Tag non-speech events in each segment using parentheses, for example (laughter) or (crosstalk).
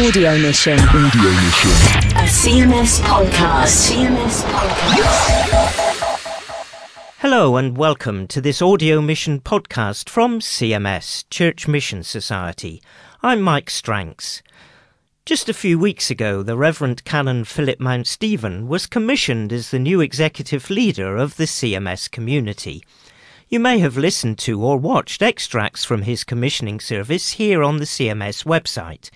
Audio Mission. Audio Mission. A CMS podcast. CMS podcast. Hello and welcome to this Audio Mission podcast from CMS, Church Mission Society. I'm Mike Stranks. Just a few weeks ago, the Reverend Canon Philip Mounstephen was commissioned as the new executive leader of the CMS community. You may have listened to or watched extracts from his commissioning service here on the CMS website.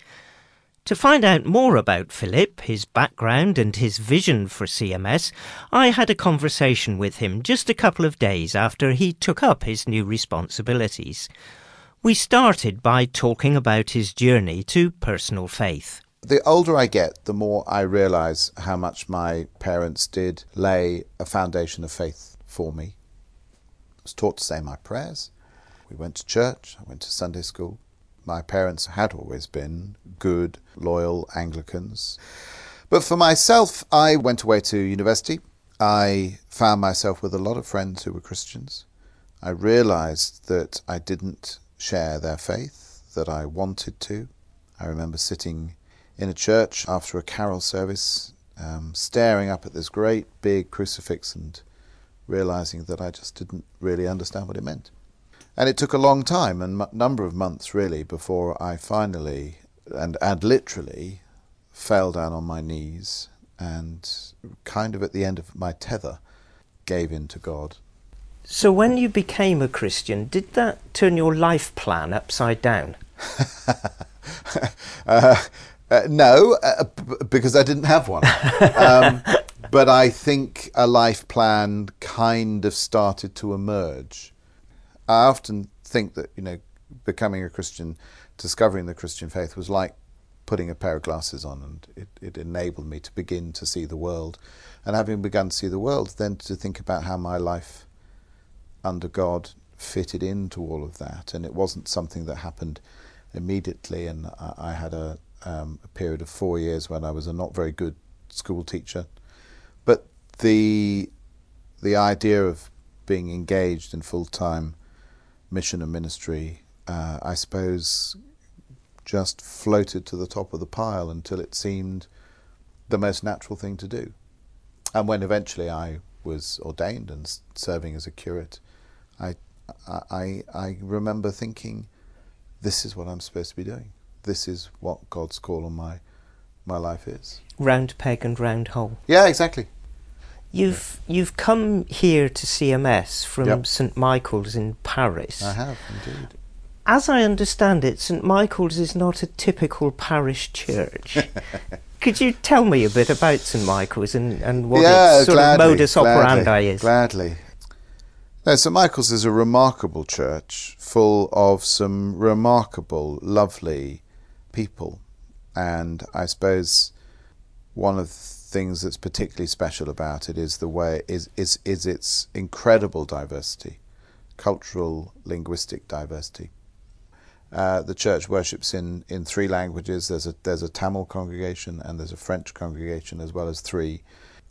To find out more about Philip, his background, and his vision for CMS, I had a conversation with him just a couple of days after he took up his new responsibilities. We started by talking about his journey to personal faith. The older I get, the more I realise how much my parents did lay a foundation of faith for me. I was taught to say my prayers. We went to church, I went to Sunday school. My parents had always been good, loyal Anglicans. But for myself, I went away to university. I found myself with a lot of friends who were Christians. I realized that I didn't share their faith, that I wanted to. I remember sitting in a church after a carol service, um, staring up at this great big crucifix and realizing that I just didn't really understand what it meant. And it took a long time and a number of months really before I finally and, and literally fell down on my knees and kind of at the end of my tether gave in to God. So, when you became a Christian, did that turn your life plan upside down? (laughs) uh, uh, no, uh, because I didn't have one. Um, (laughs) but I think a life plan kind of started to emerge. I often think that you know becoming a Christian, discovering the Christian faith was like putting a pair of glasses on, and it, it enabled me to begin to see the world. And having begun to see the world, then to think about how my life under God fitted into all of that. And it wasn't something that happened immediately. And I, I had a, um, a period of four years when I was a not very good school teacher. But the the idea of being engaged in full time mission and ministry, uh, I suppose, just floated to the top of the pile until it seemed the most natural thing to do. And when eventually I was ordained and serving as a curate, I, I, I remember thinking, this is what I'm supposed to be doing. This is what God's call on my, my life is. Round peg and round hole. Yeah, exactly. You've you've come here to CMS from Yep. St Michael's in Paris. I have indeed. As I understand it, St Michael's is not a typical parish church. (laughs) Could you tell me a bit about St Michael's and, and what yeah, its sort gladly, of modus gladly, operandi is? Gladly. No, St Michael's is a remarkable church full of some remarkable, lovely people. And I suppose one of the things that's particularly special about it is the way is is, is its incredible diversity, cultural, linguistic diversity. Uh, the church worships in, in three languages. There's a there's a Tamil congregation and there's a French congregation as well as three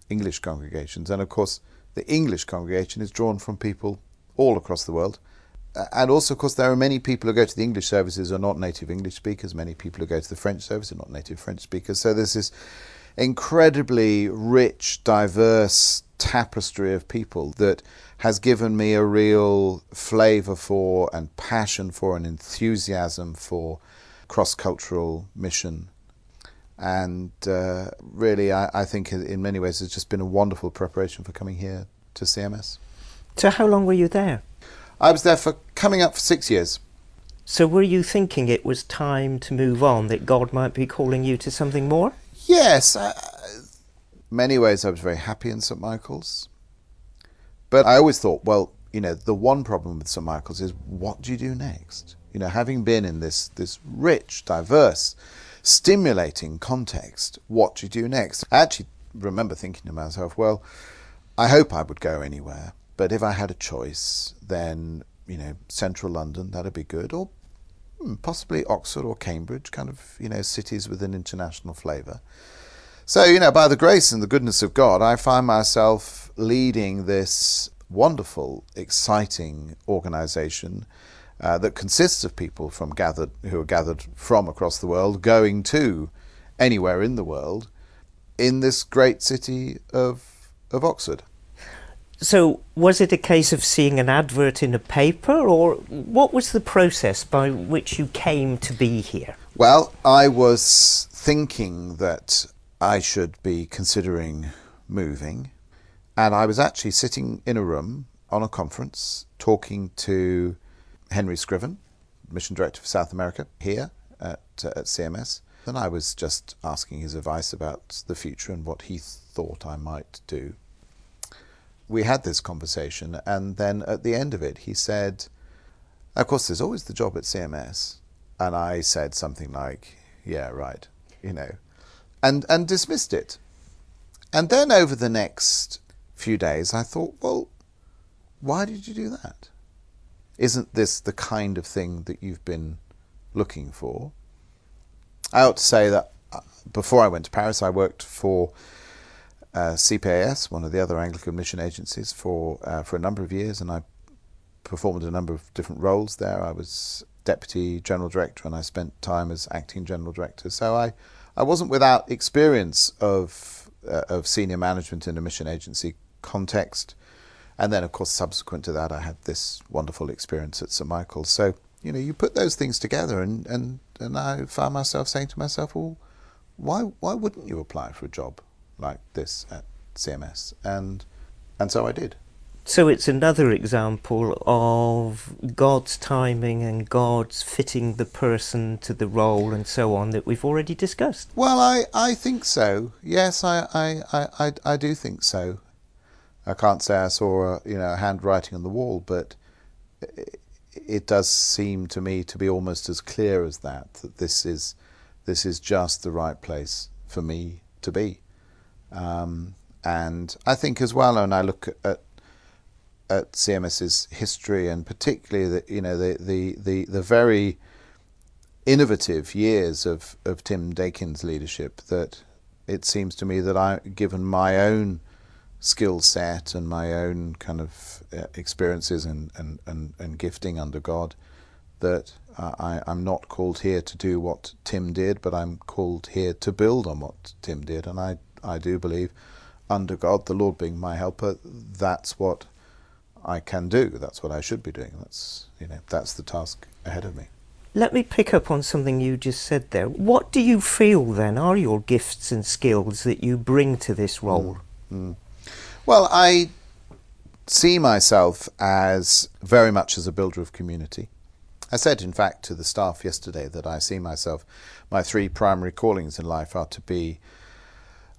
English congregations. And of course, the English congregation is drawn from people all across the world. And also, of course, there are many people who go to the English services are not native English speakers. Many people who go to the French service are not native French speakers. So there's this incredibly rich, diverse tapestry of people that has given me a real flavour for and passion for and enthusiasm for cross cultural mission. And uh, really, I, I think in- in many ways it's just been a wonderful preparation for coming here to CMS. So how long were you there? I was there for coming up for six years. So were you thinking it was time to move on, that God might be calling you to something more? Yes, uh, many ways I was very happy in St Michael's, but I always thought, well, you know, the one problem with St Michael's is what do you do next? You know, having been in this this rich, diverse, stimulating context, what do you do next? I actually remember thinking to myself, well, I hope I would go anywhere, but if I had a choice, then you know, central London that'd be good, or possibly Oxford or Cambridge, kind of you know cities with an international flavour. So you know, by the grace and the goodness of God, I find myself leading this wonderful, exciting organisation uh, that consists of people from gathered who are gathered from across the world, going to anywhere in the world in this great city of, of Oxford. So, was it a case of seeing an advert in a paper, or what was the process by which you came to be here? Well, I was thinking that I should be considering moving, and I was actually sitting in a room on a conference talking to Henry Scriven, Mission Director for South America, here at, uh, at CMS. And I was just asking his advice about the future and what he thought I might do we had this conversation, and then at the end of it, he said, Of course, there's always the job at CMS. And I said something like, Yeah, right, you know, and, and dismissed it. And then over the next few days, I thought, Well, why did you do that? Isn't this the kind of thing that you've been looking for? I ought to say that uh, before I went to Paris, I worked for uh, CPAS, one of the other Anglican mission agencies, for uh, for a number of years, and I performed a number of different roles there. I was deputy general director, and I spent time as acting general director. So I, I wasn't without experience of uh, of senior management in a mission agency context, and then of course subsequent to that, I had this wonderful experience at St Michael's. So you know, you put those things together, and and and I found myself saying to myself, well, why why wouldn't you apply for a job? Like this at CMS, and and so I did. So it's another example of God's timing and God's fitting the person to the role and so on that we've already discussed. Well, I, I think so. Yes, I, I, I, I do think so. I can't say I saw a, you know handwriting on the wall, but it, it does seem to me to be almost as clear as that that this is this is just the right place for me to be. Um, and I think as well, when I look at at CMS's history and particularly the you know the the the, the very innovative years of, of Tim Dakin's leadership that it seems to me that I given my own skill set and my own kind of uh, experiences and, and, and, and gifting under God that I, I'm not called here to do what Tim did, but I'm called here to build on what Tim did. And I I do believe, under God, the Lord being my helper, that's what I can do. That's what I should be doing. That's you know that's the task ahead of me. Let me pick up on something you just said there. What do you feel then are your gifts and skills that you bring to this role? Mm. Mm. Well, I see myself as very much as a builder of community. I said, in fact, to the staff yesterday that I see myself, my three primary callings in life are to be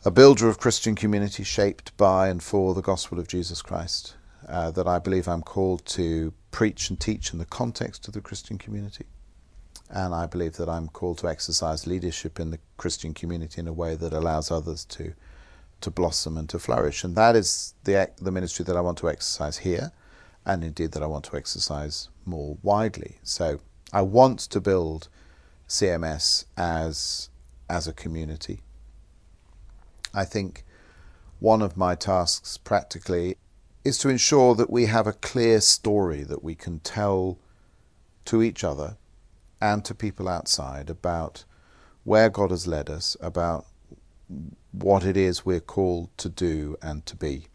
a builder of Christian community shaped by and for the gospel of Jesus Christ. Uh, that I believe I'm called to preach and teach in the context of the Christian community. And I believe that I'm called to exercise leadership in the Christian community in a way that allows others to to blossom and to flourish. And that is the the ministry that I want to exercise here, and indeed that I want to exercise more widely. So I want to build CMS as as a community I think one of my tasks practically is to ensure that we have a clear story that we can tell to each other and to people outside about where God has led us, about what it is we're called to do and to be.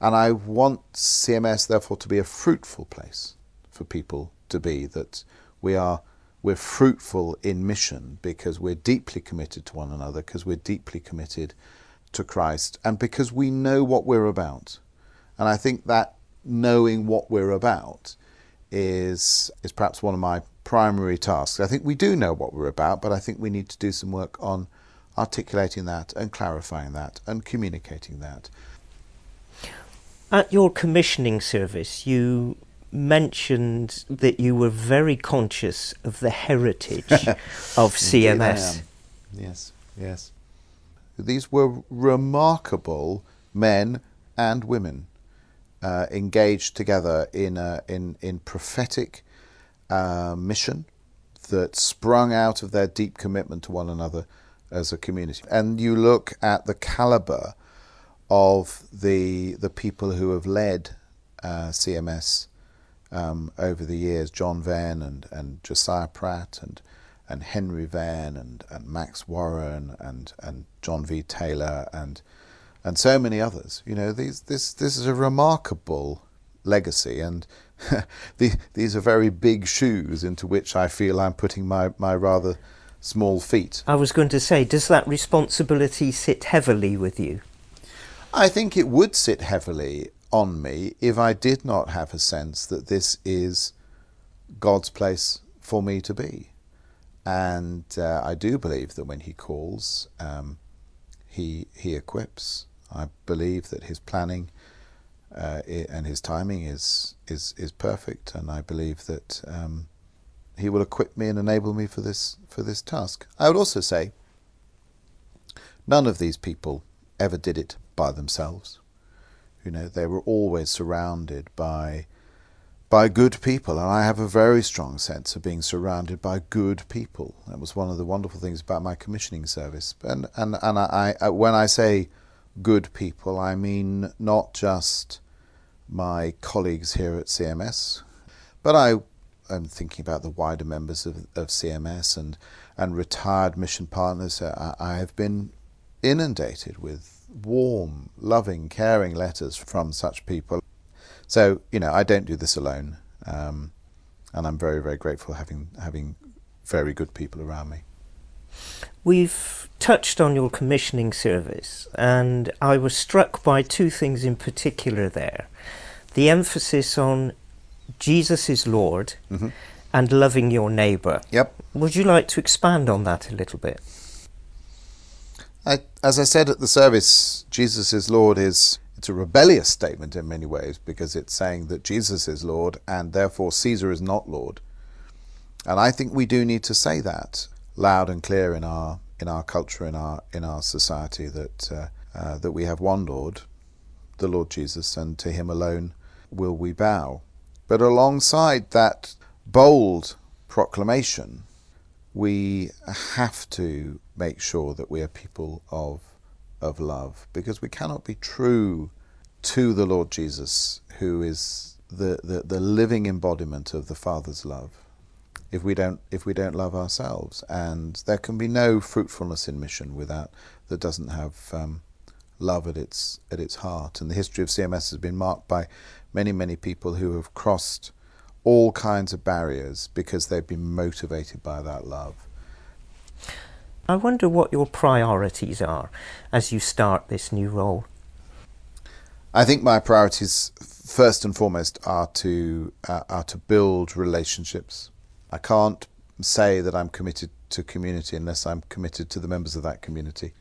And I want CMS, therefore, to be a fruitful place for people to be, that we are we're fruitful in mission because we're deeply committed to one another, because we're deeply committed to Christ, and because we know what we're about. And I think that knowing what we're about is is perhaps one of my primary tasks. I think we do know what we're about, but I think we need to do some work on articulating that and clarifying that and communicating that. At your commissioning service, you mentioned that you were very conscious of the heritage (laughs) of CMS. Yes, yes. These were remarkable men and women uh, engaged together in, a, in, in prophetic uh, mission that sprung out of their deep commitment to one another as a community. And you look at the caliber of the the people who have led uh, CMS um, over the years, John Venn and, and Josiah Pratt and and Henry Venn and, and Max Warren and, and John V. Taylor and and so many others. You know, these this this is a remarkable legacy, and (laughs) the, these are very big shoes into which I feel I'm putting my, my rather small feet. I was going to say, does that responsibility sit heavily with you? I think it would sit heavily on me if I did not have a sense that this is God's place for me to be. And uh, I do believe that when He calls, um, He He equips. I believe that His planning uh, and His timing is is is perfect, and I believe that um, He will equip me and enable me for this for this task. I would also say, none of these people ever did it by themselves. You know, they were always surrounded by by good people, and I have a very strong sense of being surrounded by good people. That was one of the wonderful things about my commissioning service. And and and I, I uh, when I say good people, I mean not just my colleagues here at CMS, but I am thinking about the wider members of, of CMS and and retired mission partners. I, I have been inundated with warm, loving, caring letters from such people. So you know, I don't do this alone, um, and I'm very, very grateful having having very good people around me. We've touched on your commissioning service, and I was struck by two things in particular there the emphasis on Jesus is Lord mm-hmm. and loving your neighbour. Yep. Would you like to expand on that a little bit? I, as I said at the service, Jesus is Lord is it's a rebellious statement in many ways because it's saying that Jesus is Lord and therefore Caesar is not Lord. And I think we do need to say that loud and clear in our in our culture in our in our society that uh, uh, that we have one Lord, the Lord Jesus, and to Him alone will we bow. But alongside that bold proclamation, we have to make sure that we are people of of love because we cannot be true to the Lord Jesus who is the, the, the living embodiment of the Father's love if we don't if we don't love ourselves. And there can be no fruitfulness in mission without that doesn't have um, love at its at its heart. And the history of CMS has been marked by many many people who have crossed all kinds of barriers because they've been motivated by that love. I wonder what your priorities are as you start this new role. I think my priorities, first and foremost, are to uh, are to build relationships I can't say that I'm committed to community unless I'm committed to the members of that community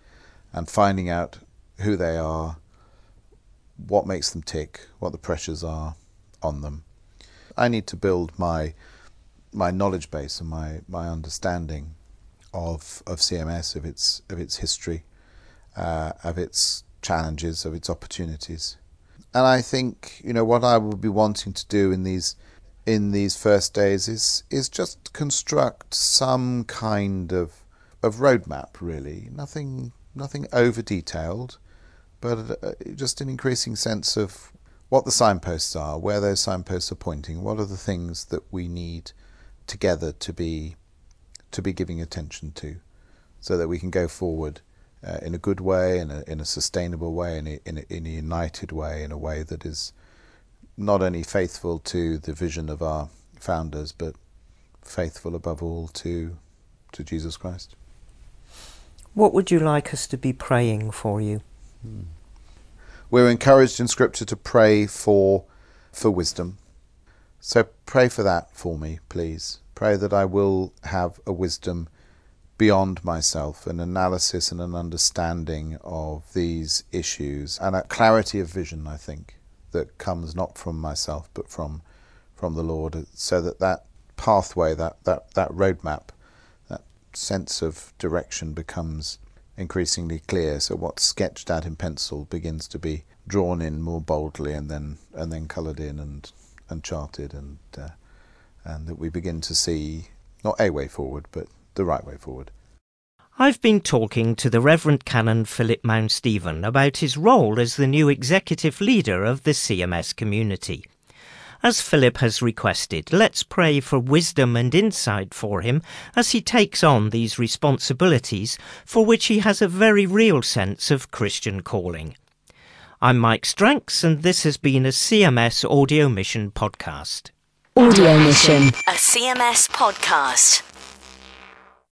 and finding out who they are, what makes them tick, what the pressures are on them. I need to build my my knowledge base and my, my understanding of of CMS, of its of its history, uh, of its challenges, of its opportunities. And I think, you know, what I will be wanting to do in these in these first days is is just construct some kind of of roadmap. Really, nothing nothing over detailed, but uh, just an increasing sense of what the signposts are, where those signposts are pointing, what are the things that we need together to be to be giving attention to, so that we can go forward uh, in a good way, in a in a sustainable way, in a, in a, in a united way, in a way that is not only faithful to the vision of our founders, but faithful above all to to Jesus Christ. What would you like us to be praying for you? Hmm. We're encouraged in Scripture to pray for for wisdom. So pray for that for me, please. Pray that I will have a wisdom beyond myself, an analysis and an understanding of these issues, and a clarity of vision, I think that comes not from myself but from from the Lord, so that that pathway, that that that roadmap, that sense of direction becomes increasingly clear. So what's sketched out in pencil begins to be drawn in more boldly, and then and then coloured in and and charted, and uh, and that we begin to see not a way forward, but the right way forward. I've been talking to the Reverend Canon Philip Mounstephen about his role as the new executive leader of the CMS community. As Philip has requested, let's pray for wisdom and insight for him as he takes on these responsibilities for which he has a very real sense of Christian calling. I'm Mike Stranks, and this has been a CMS Audio Mission podcast. Audio Mission, a CMS podcast.